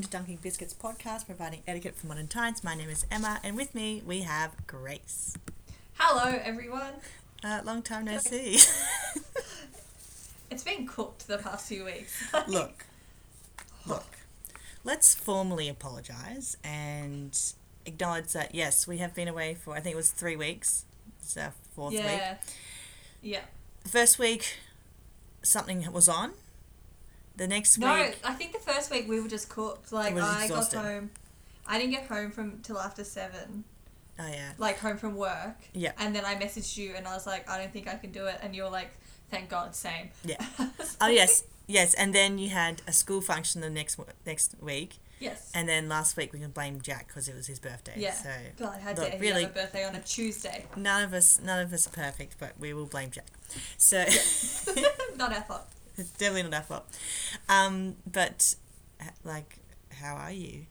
welcome to Dunking Biscuits podcast, providing etiquette for modern times. My name is Emma, and with me we have Grace. Hello, everyone. Uh, long time no see. It's been cooked the past few weeks. look, look. Let's formally apologise and acknowledge that yes, we have been away for I think it was three weeks. It's our fourth week. yeah, yeah. The first week, something was on. The next No, week, I think the first week we were just cooked. Like was I exhausted. got home, I didn't get home from till after seven. oh yeah, Like home from work. Yeah. And then I messaged you and I was like, I don't think I can do it, and you were like, Thank God, same. Yeah. Oh yes, yes, and then you had a school function the next next week. Yes. And then last week we can blame Jack because it was his birthday. yeah. So God, how dare really- have a birthday on a Tuesday? none of us, none of us are perfect, but we will blame Jack. So Not our fault. It's definitely not our fault. Um, but like, how are you?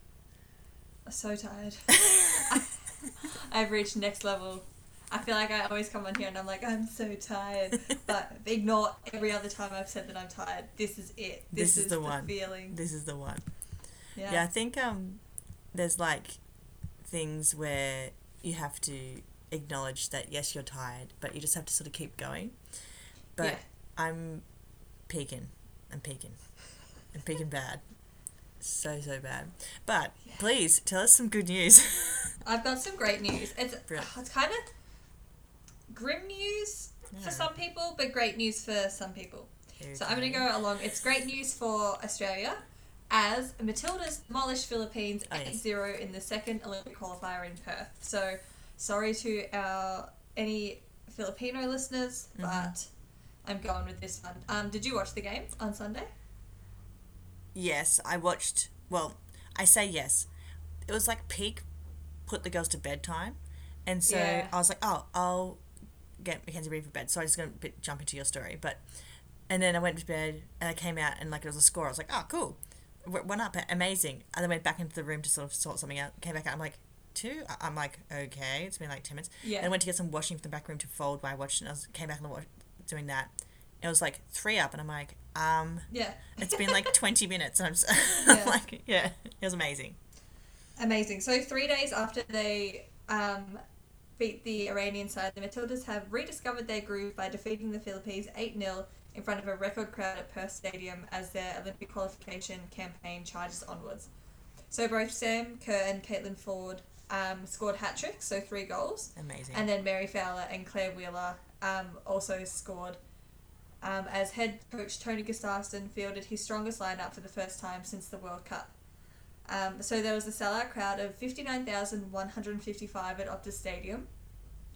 I'm so tired. I've reached next level. I feel like I always come on here and I'm like, I'm so tired. But ignore every other time I've said that I'm tired. This is it. This, This is is, the the, one. feeling. This is the one. Yeah. Yeah, I think um, there's like things where you have to acknowledge that yes, you're tired, but you just have to sort of keep going. But Yeah. I'm peaking. I'm peaking. I'm peaking bad. So so bad. But please tell us some good news. I've got some great news. It's Brilliant. it's kind of grim news Yeah. for some people, but great news for some people. So I'm going to go along. It's great news for Australia as Matildas demolished Philippines Oh, 8 yes. 0 in the second Olympic qualifier in Perth. So sorry to our any Filipino listeners, Mhm. but I'm going with this one. Um, did you watch the game on Sunday? Yes, I watched. Well, I say yes. It was like peak, put the girls to bedtime, and so Yeah. I was like, oh, I'll get Mackenzie ready for bed. So I was just gonna bit, jump into your story, but and then I went to bed and I came out and like it was a score. I was like, oh, cool, went up, amazing. And then went back into the room to sort of sort something out. Came back out. I'm like. Two. I'm like okay. It's been like ten minutes. Yeah. And I went to get some washing from the back room to fold while I watched. And I was came back and was doing that. It was like three up, and I'm like, um, Yeah. it's been like 20 minutes and I'm just Yeah. like, yeah, it was amazing. Amazing. So three days after they um, beat the Iranian side, the Matildas have rediscovered their groove by defeating the Philippines 8 0 in front of a record crowd at Perth Stadium as their Olympic qualification campaign charges onwards. So both Sam Kerr and Caitlin Foord um, scored hat tricks, so three goals, Amazing. and then Mary Fowler and Clare Wheeler um, also scored. Um, as head coach Tony Gustafsson fielded his strongest lineup for the first time since the World Cup. Um, so there was a sellout crowd of 59,155 at Optus Stadium,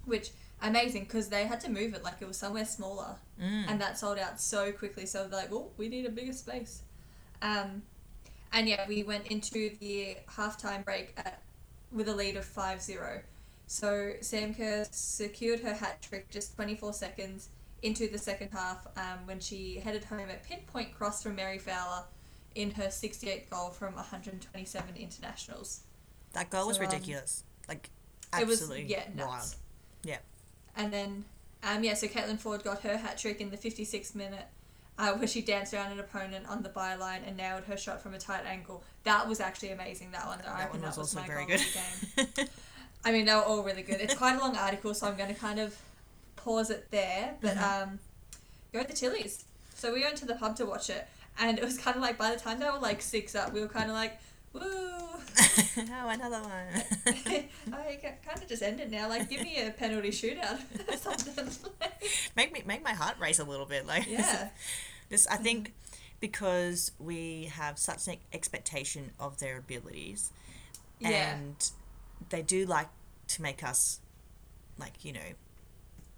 which amazing because they had to move it like it was somewhere smaller, Mm. and that sold out so quickly. So they're like, oh, we need a bigger space. Um, and yeah, we went into the halftime break at, with a lead of 5-0. So Sam Kerr secured her hat trick just 24 seconds into the second half um, when she headed home at pinpoint cross from Mary Fowler in her 68th goal from 127 internationals. that goal was so, um, ridiculous. Like, it was absolutely yeah nuts. wild. Yeah. And then um, yeah, so Caitlin Foord got her hat trick in the 56th minute. Uh, where she danced around an opponent on the byline and nailed her shot from a tight angle. That was actually amazing. That one. I That reckon one was that was also my very good. of the game. I mean, they were all really good. It's quite a long article, so I'm going to kind of pause it there. But Mhm. um, go to the Tillies. So we went to the pub to watch it, and it was kind of like by the time they were like six up, we were kind of like, woo. oh, another one. I kind of just ended now. Like, give me a penalty shootout or something. make me make my heart race a little bit. Like, yeah, this. I think because we have such an expectation of their abilities, yeah, and they do like to make us, like you know,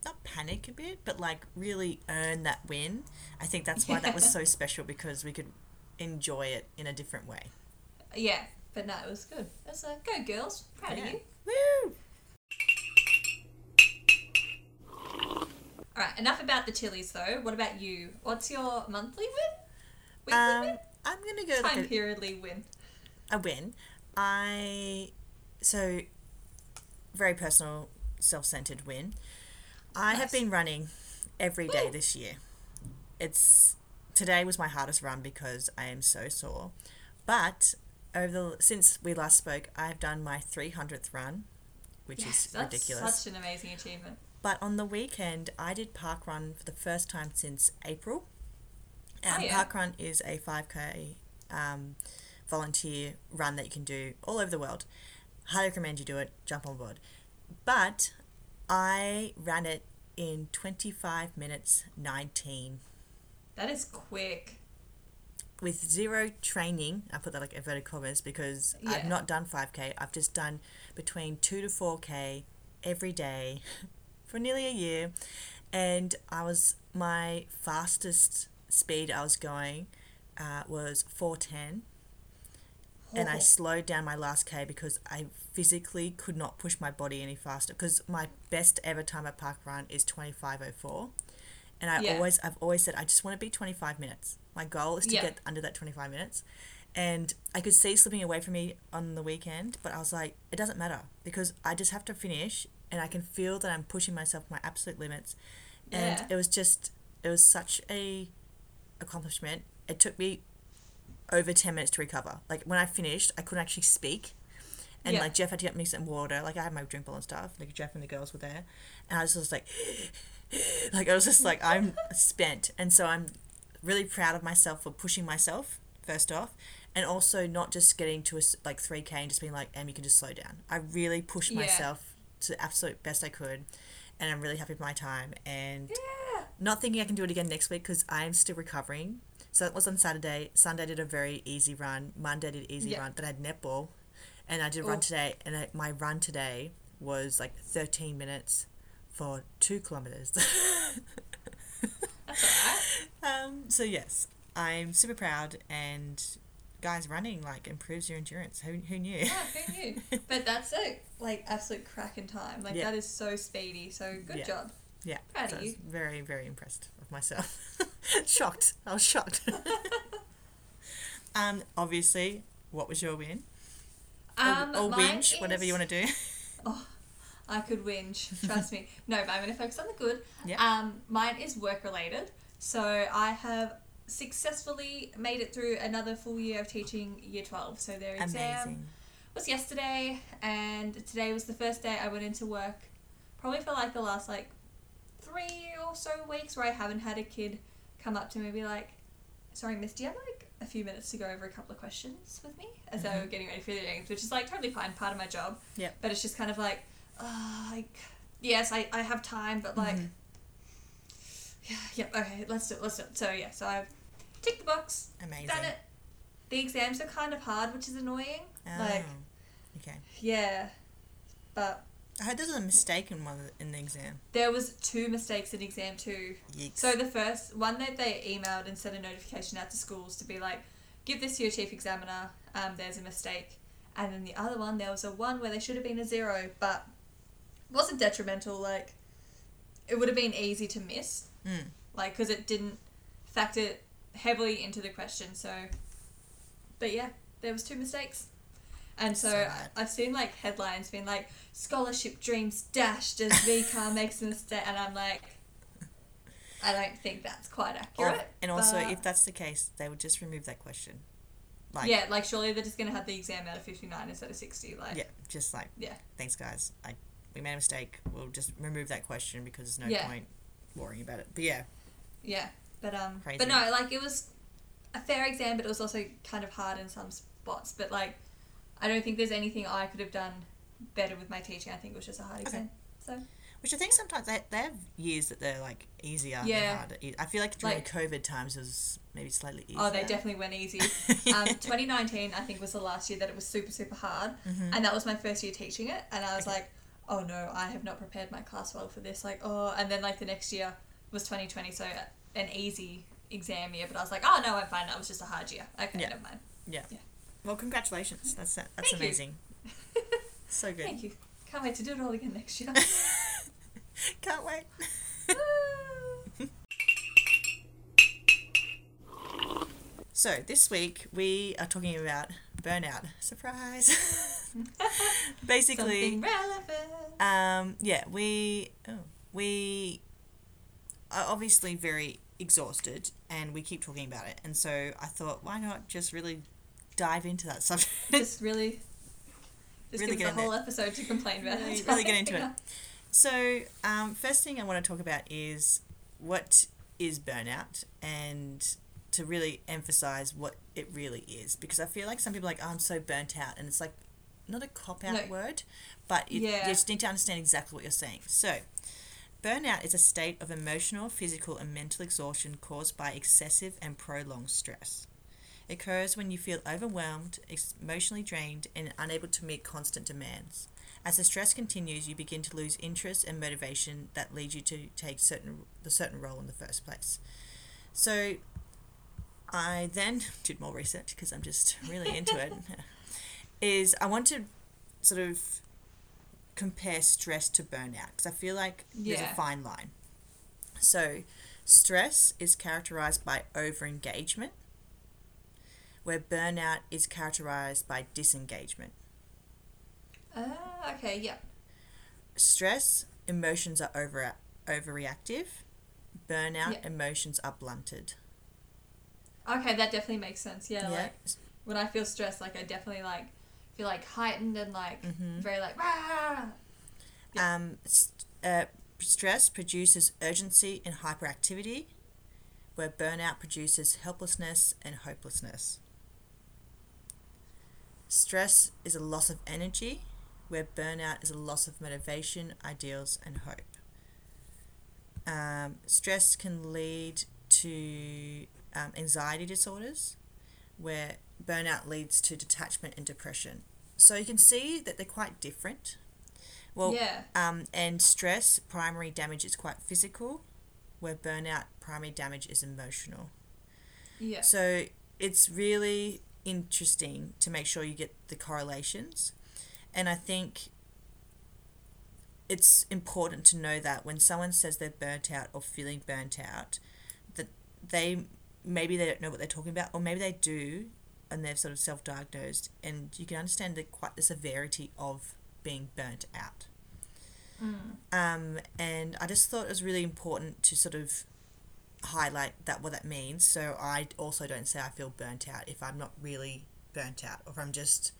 not panic a bit, but like really earn that win. I think that's why that was so special because we could enjoy it in a different way. yeah. But no, it was good. It was like, go girls, proud Yeah. of you. Woo! All right, enough about the Tillies though. What about you? What's your monthly win? Weekly Um, win? I'm gonna go Time like a, periodly win. a win. I so very personal, self-centered win. I have been running every day Woo. this year. It's today was my hardest run because I am so sore, but over the since we last spoke, I've done my three hundredth run, which Yes, is that's ridiculous. such an amazing achievement. But on the weekend, I did park run for the first time since April. Oh, yeah. park run is a five k um, volunteer run that you can do all over the world. Highly recommend you do it. Jump on board. But I ran it in twenty five minutes nineteen. That is quick. with zero training, I put that like inverted commas because I've not done 5k. I've just done between 2 to 4k every day for nearly a year. And I was, my fastest speed I was going uh, was 410. And I slowed down my last K because I physically could not push my body any faster. Because my best ever time at park run is 25.04. And I Yeah. always, I've always said, I just want to be 25 minutes. My goal is to Yeah. get under that 25 minutes. And I could see slipping away from me on the weekend, but I was like, it doesn't matter because I just have to finish and I can feel that I'm pushing myself my absolute limits. And Yeah. it was just, it was such a accomplishment. It took me over 10 minutes to recover. Like when I finished, I couldn't actually speak. And Yeah. like Jeff had to get me some water. Like I had my drink bowl and stuff. Like Jeff and the girls were there. And I was just like, like I was just like, I'm spent. And so I'm really proud of myself for pushing myself, first off. And also not just getting to a, like 3K and just being like, Em, you can just slow down. I really pushed Yeah. myself to the absolute best I could. And I'm really happy with my time. And Yeah. not thinking I can do it again next week because I'm still recovering. So that was on Saturday. Sunday I did a very easy run. Monday I did easy Yeah. run. Then I had netball, and I did a run today. And I, my run today was like 13 minutes for two kilometers. That's alright. um, so yes, I'm super proud. And guys, running like improves your endurance. Who who knew? Yeah, who knew? But that's a like absolute crack in time. Like Yeah. that is so speedy. So good Yeah. job. yeah, Proud so of I was you. very very impressed with myself. shocked. I was shocked. um, obviously, what was your win? Um, or or whinge, whatever you want to do. Oh, I could whinge. Trust me. No, but I'm going to focus on the good. Yeah. Um, mine is work related. So I have successfully made it through another full year of teaching year 12. So their exam Amazing. was yesterday, and today was the first day I went into work. Probably for like the last like three or so weeks where I haven't had a kid come up to me and be like, "Sorry, Miss, do you have like a few minutes to go over a couple of questions with me?" As they were getting ready for the exams, which is like totally fine, part of my job. Yep. But it's just kind of like, uh, like, yes, I, I have time, but like, Mhm. yeah, yep, okay, let's do it, let's do it. So yeah, so I've ticked the box, Amazing. done it. The exams are kind of hard, which is annoying. Oh, Like, okay. yeah, but I heard there was a mistake in one in the exam. there was two mistakes in exam two. Yeeks. So the first one that they emailed and sent a notification out to schools to be like, give this to your chief examiner. Um, there's a mistake. And then the other one, there was a one where they should have been a zero, but wasn't detrimental. Like, it would have been easy to miss. Mm. Like, because it didn't factor heavily into the question. So, but yeah, there was two mistakes. And so, bad. I've seen like headlines being like scholarship dreams dashed as VCAA makes a mistake, and I'm like, I don't think that's quite Or- accurate. and also, but- if that's the case, they would just remove that question. Like, yeah, like surely they're just gonna have the exam out of 59 instead of 60. Like, yeah, just like, Yeah. thanks, guys. I we made a mistake. We'll just remove that question because there's no Yeah. point worrying about it. But yeah, Yeah, but um, Crazy. but no, like it was a fair exam, but it was also kind of hard in some spots. But like, I don't think there's anything I could have done better with my teaching. I think it was just a hard exam. So which I think sometimes they, they have years that they're like easier Yeah. harder. I feel like during Like- COVID times it was maybe slightly easier. oh, they definitely went easy. Um, 2019, I think, was the last year that it was super super hard, Mhm. and that was my first year teaching it, and I was like, oh no, I have not prepared my class well for this. Like, oh, and then like the next year was 2020, so an easy exam year, but I was like, oh no, I'm fine. That was just a hard year. Okay, Yeah. never mind. Well, congratulations. That's that's Thank amazing. So good. Thank you. Can't wait to do it all again next year. Can't wait. So this week we are talking about burnout. Surprise. Basically, Something relevant. um, yeah, we oh, we are obviously very exhausted, and we keep talking about it. And so I thought, why not just really dive into that subject. Just really, just Really give get us a whole episode to complain about. really, really get into it. So, um, first thing I want to talk about is what is burnout and to really emphasize what it really is because I feel like some people are like, oh, I'm so burnt out, and it's like not a cop out No. word, but it, Yeah. you just need to understand exactly what you're saying. So, burnout is a state of emotional, physical, and mental exhaustion caused by excessive and prolonged stress. Occurs when you feel overwhelmed, emotionally drained, and unable to meet constant demands. As the stress continues, you begin to lose interest and motivation that lead you to take certain the certain role in the first place. So, I then did more research because I'm just really into it. Is I want to sort of compare stress to burnout because I feel like there's a fine line. So, stress is characterized by over engagement, where burnout is characterized by disengagement. Ah, okay, yeah. Stress emotions are over overreactive. Burnout Yeah. emotions are blunted. Okay, that definitely makes sense. Yeah, Yeah. like when I feel stressed, like I definitely like feel like heightened and like Mhm. very like "Rah!" Um, st- uh, stress produces urgency and hyperactivity, where burnout produces helplessness and hopelessness. Stress is a loss of energy, where burnout is a loss of motivation, ideals, and hope. Um, stress can lead to um, anxiety disorders, where burnout leads to detachment and depression. So you can see that they're quite different. Well, yeah, um, and stress, primary damage is quite physical, where burnout, primary damage is emotional. yeah, So it's really interesting to make sure you get the correlations. And I think it's important to know that when someone says they're burnt out or feeling burnt out, that they maybe they don't know what they're talking about, or maybe they do and they've sort of self diagnosed, and you can understand the quite the severity of being burnt out. mm. Um, and I just thought it was really important to sort of highlight that what that means. So I also don't say I feel burnt out if I'm not really burnt out or if I'm just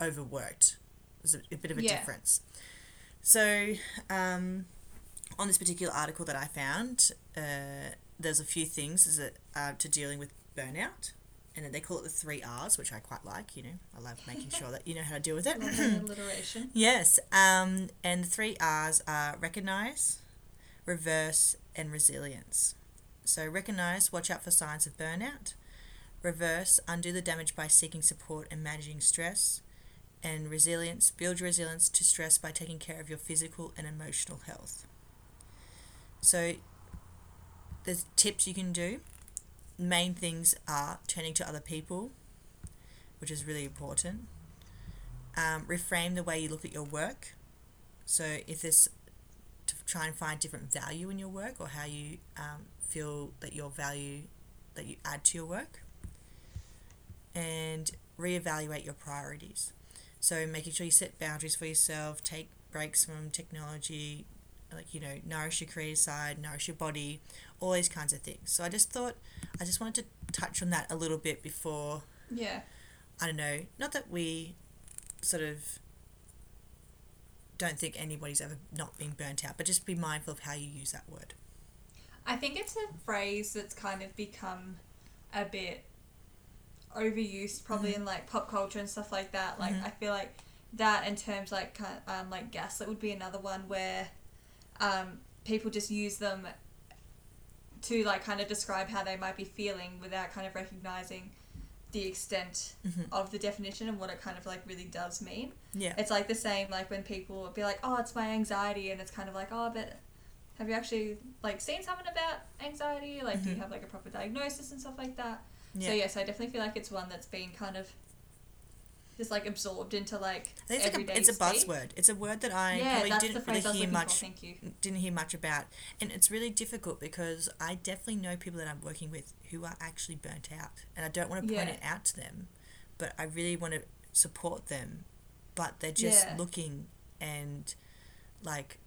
overworked. There's a, a bit of a Yeah. difference. So um, on this particular article that I found, uh, there's a few things is it, uh, to dealing with burnout. And then they call it the three R's, which I quite like. You know, I love making sure that you know how to deal with it. Alliteration. Yes, um, and the three R's are recognize, reverse, and resilience. So, recognize, watch out for signs of burnout. Reverse, undo the damage by seeking support and managing stress. And resilience, build your resilience to stress by taking care of your physical and emotional health. So, there's tips you can do. Main things are turning to other people, which is really important um, reframe the way you look at your work. So if there's to try and find different value in your work or how you um, feel that your value that you add to your work, and reevaluate your priorities. So making sure you set boundaries for yourself, take breaks from technology, like you know, nourish your creative side, nourish your body, all these kinds of things. So I just thought I just wanted to touch on that a little bit before Yeah, I don't know, not that we sort of don't think anybody's ever not been burnt out, but just be mindful of how you use that word. I think it's a phrase that's kind of become a bit overused, probably in like pop culture and stuff like that. Like Mhm. I feel like that in terms like um like gaslit would be another one where um people just use them to like kind of describe how they might be feeling without kind of recognizing the extent Mhm. of the definition and what it kind of like really does mean. Yeah. It's like the same like when people would be like, "Oh, it's my anxiety," and it's kind of like, "Oh, but have you actually like seen someone about anxiety? Like, do you Mhm. have like a proper diagnosis and stuff like that?" Yeah. So yes, I definitely feel like it's one that's been kind of just like absorbed into like I think it's, like a, it's a buzzword. It's a word that I yeah, probably didn't really hear much for. Thank you. didn't hear much about. And it's really difficult because I definitely know people that I'm working with who are actually burnt out. And I don't want to point Yeah. it out to them, but I really want to support them. But they're just Yeah. looking and like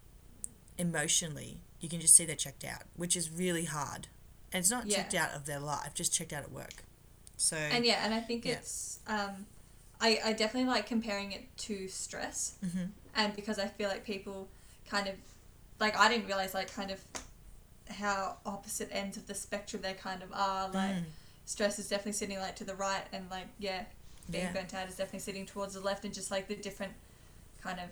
emotionally, you can just see they're checked out, which is really hard. And it's not Yeah. checked out of their life, just checked out at work. So And yeah, and I think Yeah. it's um, I I definitely like comparing it to stress, Mhm. and because I feel like people kind of like I didn't realize like kind of how opposite ends of the spectrum they kind of are. Like Mm. stress is definitely sitting like to the right, and like yeah, being Yeah. burnt out is definitely sitting towards the left, and just like the different kind of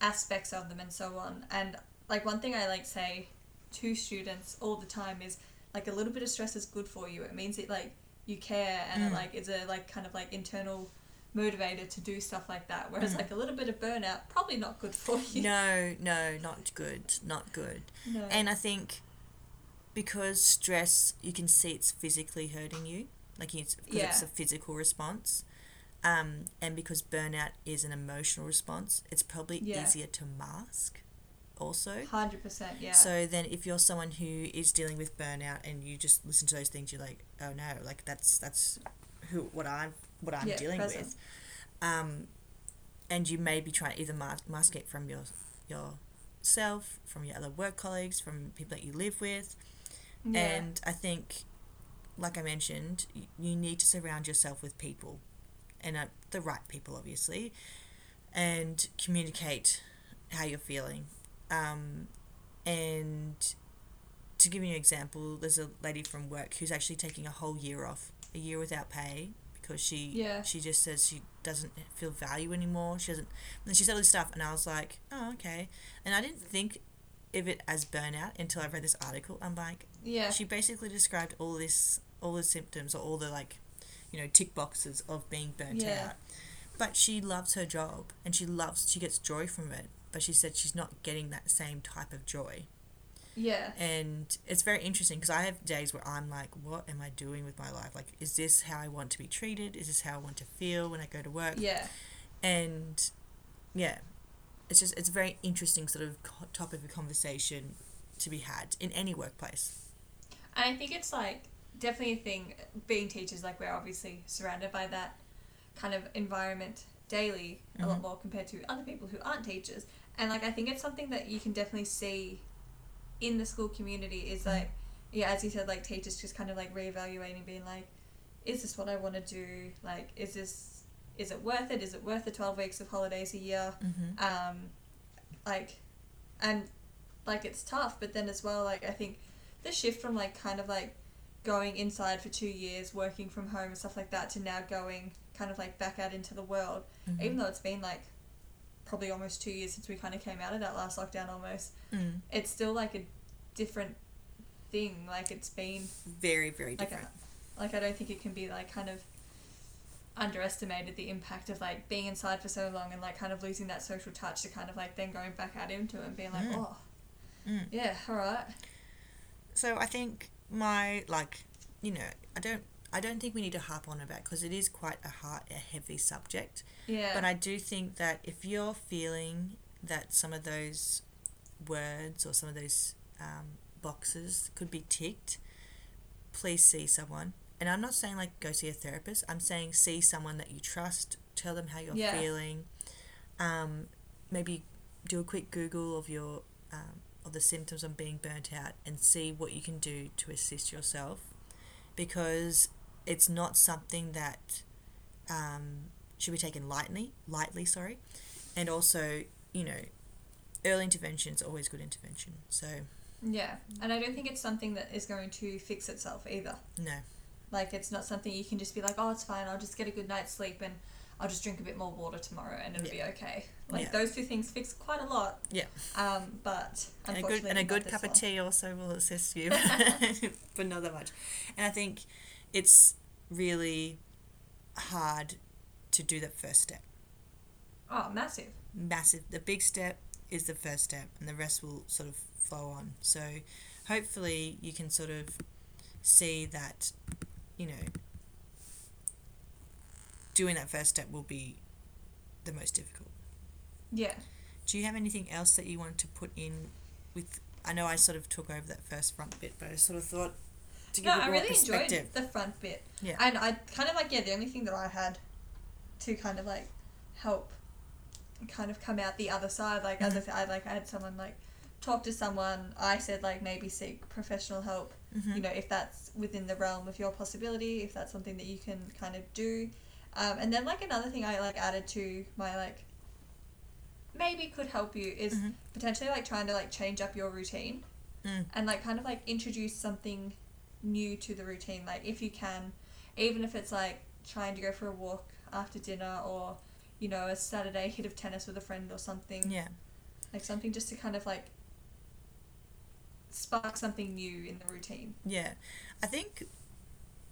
aspects of them and so on. And like one thing I like say to students all the time is like a little bit of stress is good for you. It means it like you care and it Mm. like it's a like kind of like internal motivator to do stuff like that. Whereas Mm. like a little bit of burnout probably not good for you. no, no, not good, not good. No. And I think because stress, you can see it's physically hurting you, like it's because it's a physical response. Um, and because burnout is an emotional response, it's probably Yeah. easier to mask. Also, Hundred percent, yeah. So then, if you're someone who is dealing with burnout and you just listen to those things, you're like, oh no, like that's that's who what I'm what I'm Yeah, dealing present. with, um, and you may be trying to either mask, mask it from your yourself, from your other work colleagues, from people that you live with, yeah. and I think, like I mentioned, you need to surround yourself with people, and uh, the right people, obviously, and communicate how you're feeling. Um, and to give you an example, there's a lady from work who's actually taking a whole year off, a year without pay, because she Yeah. she just says she doesn't feel value anymore. She doesn't. And she said all this stuff, and I was like, oh okay. And I didn't think of it as burnout until I read this article. I'm like, yeah. she basically described all this, all the symptoms, or all the like, you know, tick boxes of being burnt Yeah. out. But she loves her job, and she loves, she gets joy from it. But she said she's not getting that same type of joy, yeah. and it's very interesting because I have days where I'm like, what am I doing with my life? Like, is this how I want to be treated? Is this how I want to feel when I go to work? Yeah. and yeah it's just it's a very interesting sort of topic of conversation to be had in any workplace And I think it's like definitely a thing being teachers, like we're obviously surrounded by that kind of environment daily a lot Mhm. more compared to other people who aren't teachers. And like I think it's something that you can definitely see in the school community is Mhm. like yeah, as you said, like teachers just kind of like reevaluating, being like, is this what I want to do? Like, is this is it worth it? Is it worth the twelve weeks of holidays a year? mm-hmm. um, like, and like it's tough, but then as well, like I think the shift from like kind of like going inside for two years, working from home and stuff like that, to now going kind of like back out into the world, Mm-hmm. even though it's been like probably almost two years since we kind of came out of that last lockdown almost, mm. it's still like a different thing. Like it's been very very like different I, like I don't think it can be like kind of underestimated the impact of like being inside for so long and like kind of losing that social touch to kind of like then going back out into it and being like Mm. oh Mm. yeah all right so i think my like you know i don't i don't think we need to harp on about because it is quite a hard a heavy subject yeah But I do think that if you're feeling that some of those words or some of those um, boxes could be ticked, please see someone. And I'm not saying like go see a therapist. I'm saying see someone that you trust. Tell them how you're Yeah. feeling. Um, maybe do a quick Google of your um, of the symptoms of being burnt out and see what you can do to assist yourself, because it's not something that um, should be taken lightly. Lightly, sorry, and also you know, early intervention is always good intervention. So yeah and I don't think it's something that is going to fix itself either no, like it's not something you can just be like oh it's fine I'll just get a good night's sleep and I'll just drink a bit more water tomorrow and it'll be okay like Yeah. those two things fix quite a lot Yeah. um but and a good and a good cup one. of tea also will assist you, but not that much. And I think it's really hard to do that first step. oh massive Massive. The big step is the first step, and the rest will sort of flow on. So, hopefully, you can sort of see that, you know, doing that first step will be the most difficult. yeah Do you have anything else that you wanted to put in with? I know I sort of took over that first front bit, but I sort of thought to give no, it I really perspective. enjoyed the front bit. Yeah. And I kind of like yeah, the only thing that I had to kind of like help kind of come out the other side, like as I said, I like I had someone like talk to someone. I said like maybe seek professional help. Mhm. You know, if that's within the realm of your possibility, if that's something that you can kind of do. Um, and then like another thing I like added to my like maybe could help you is Mhm. potentially like trying to like change up your routine Mm. and like kind of like introduce something new to the routine like if you can even if it's like trying to go for a walk after dinner or you know a saturday hit of tennis with a friend or something Yeah. like something just to kind of like spark something new in the routine Yeah. I think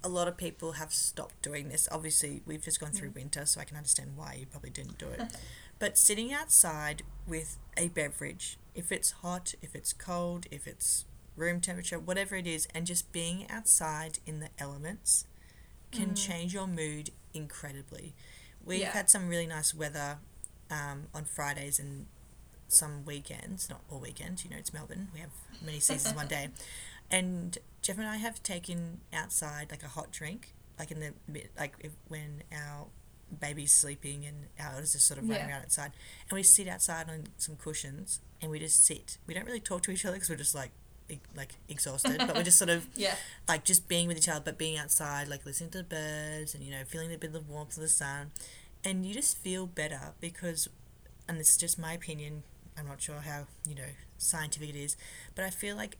a lot of people have stopped doing this. Obviously, we've just gone through Mm. winter, so I can understand why you probably didn't do it. but sitting outside with a beverage, if it's hot, if it's cold, if it's room temperature, whatever it is, and just being outside in the elements can Mm. change your mood incredibly. We've Yeah. had some really nice weather um, on Fridays and some weekends, not all weekends, you know, it's Melbourne. We have many seasons one day. And Jeff and I have taken outside like a hot drink, like in the mid, like if, when our baby's sleeping and our eldest is sort of running Yeah. around outside, and we sit outside on some cushions and we just sit. We don't really talk to each other because we're just like like exhausted, but we're just sort of yeah like just being with each other, but being outside, like listening to the birds and you know feeling a bit of the warmth of the sun, and you just feel better because, and this is just my opinion. I'm not sure how you know scientific it is, but I feel like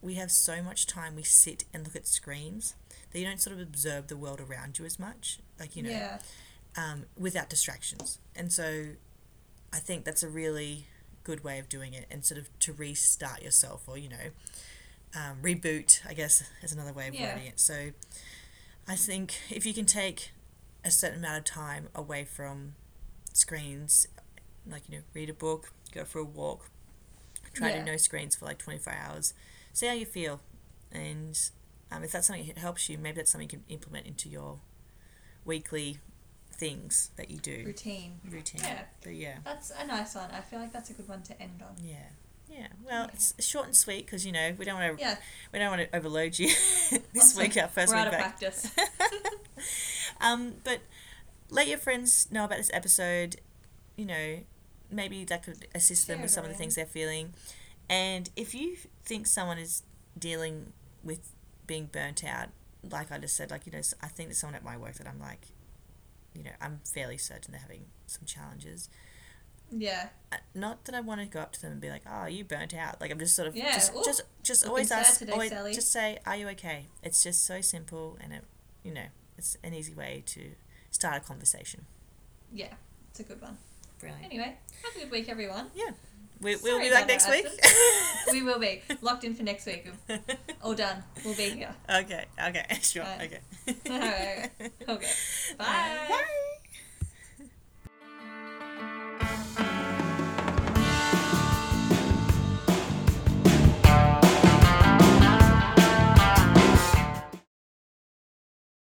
we have so much time we sit and look at screens that you don't sort of observe the world around you as much, like you know, yeah um, without distractions. And so I think that's a really good way of doing it and sort of to restart yourself or, you know, um, reboot, I guess, is another way of Yeah. wording it. So I think if you can take a certain amount of time away from screens, like, you know, read a book, go for a walk, try Yeah. to no screens for like 24 hours, see how you feel. And um, if that's something that helps you, maybe that's something you can implement into your weekly things that you do routine routine. Yeah. But yeah, that's a nice one i feel like that's a good one to end on yeah, yeah. Well, Okay. it's short and sweet because you know we don't want to yeah we don't want to overload you this Awesome. week our 1st we're week out of back. practice um, but let your friends know about this episode. You know, maybe that could assist them with it some of the things they're feeling. And if you think someone is dealing with being burnt out, like I just said, like you know, I think there's someone at my work that I'm like, you know, I'm fairly certain they're having some challenges. yeah Uh, Not that I want to go up to them and be like, "Oh, you burnt out." Like I'm just sort of Yeah, just just just always ask, today, always, Sally. just say, "Are you okay?" It's just so simple, and it, you know, it's an easy way to start a conversation. yeah it's a good one Brilliant. anyway have a good week everyone Yeah, we, we'll Sorry be back next week. we will be locked in for next week all done we'll be here okay. Okay. Sure. Right. Okay. Alright, okay. Bye. Bye.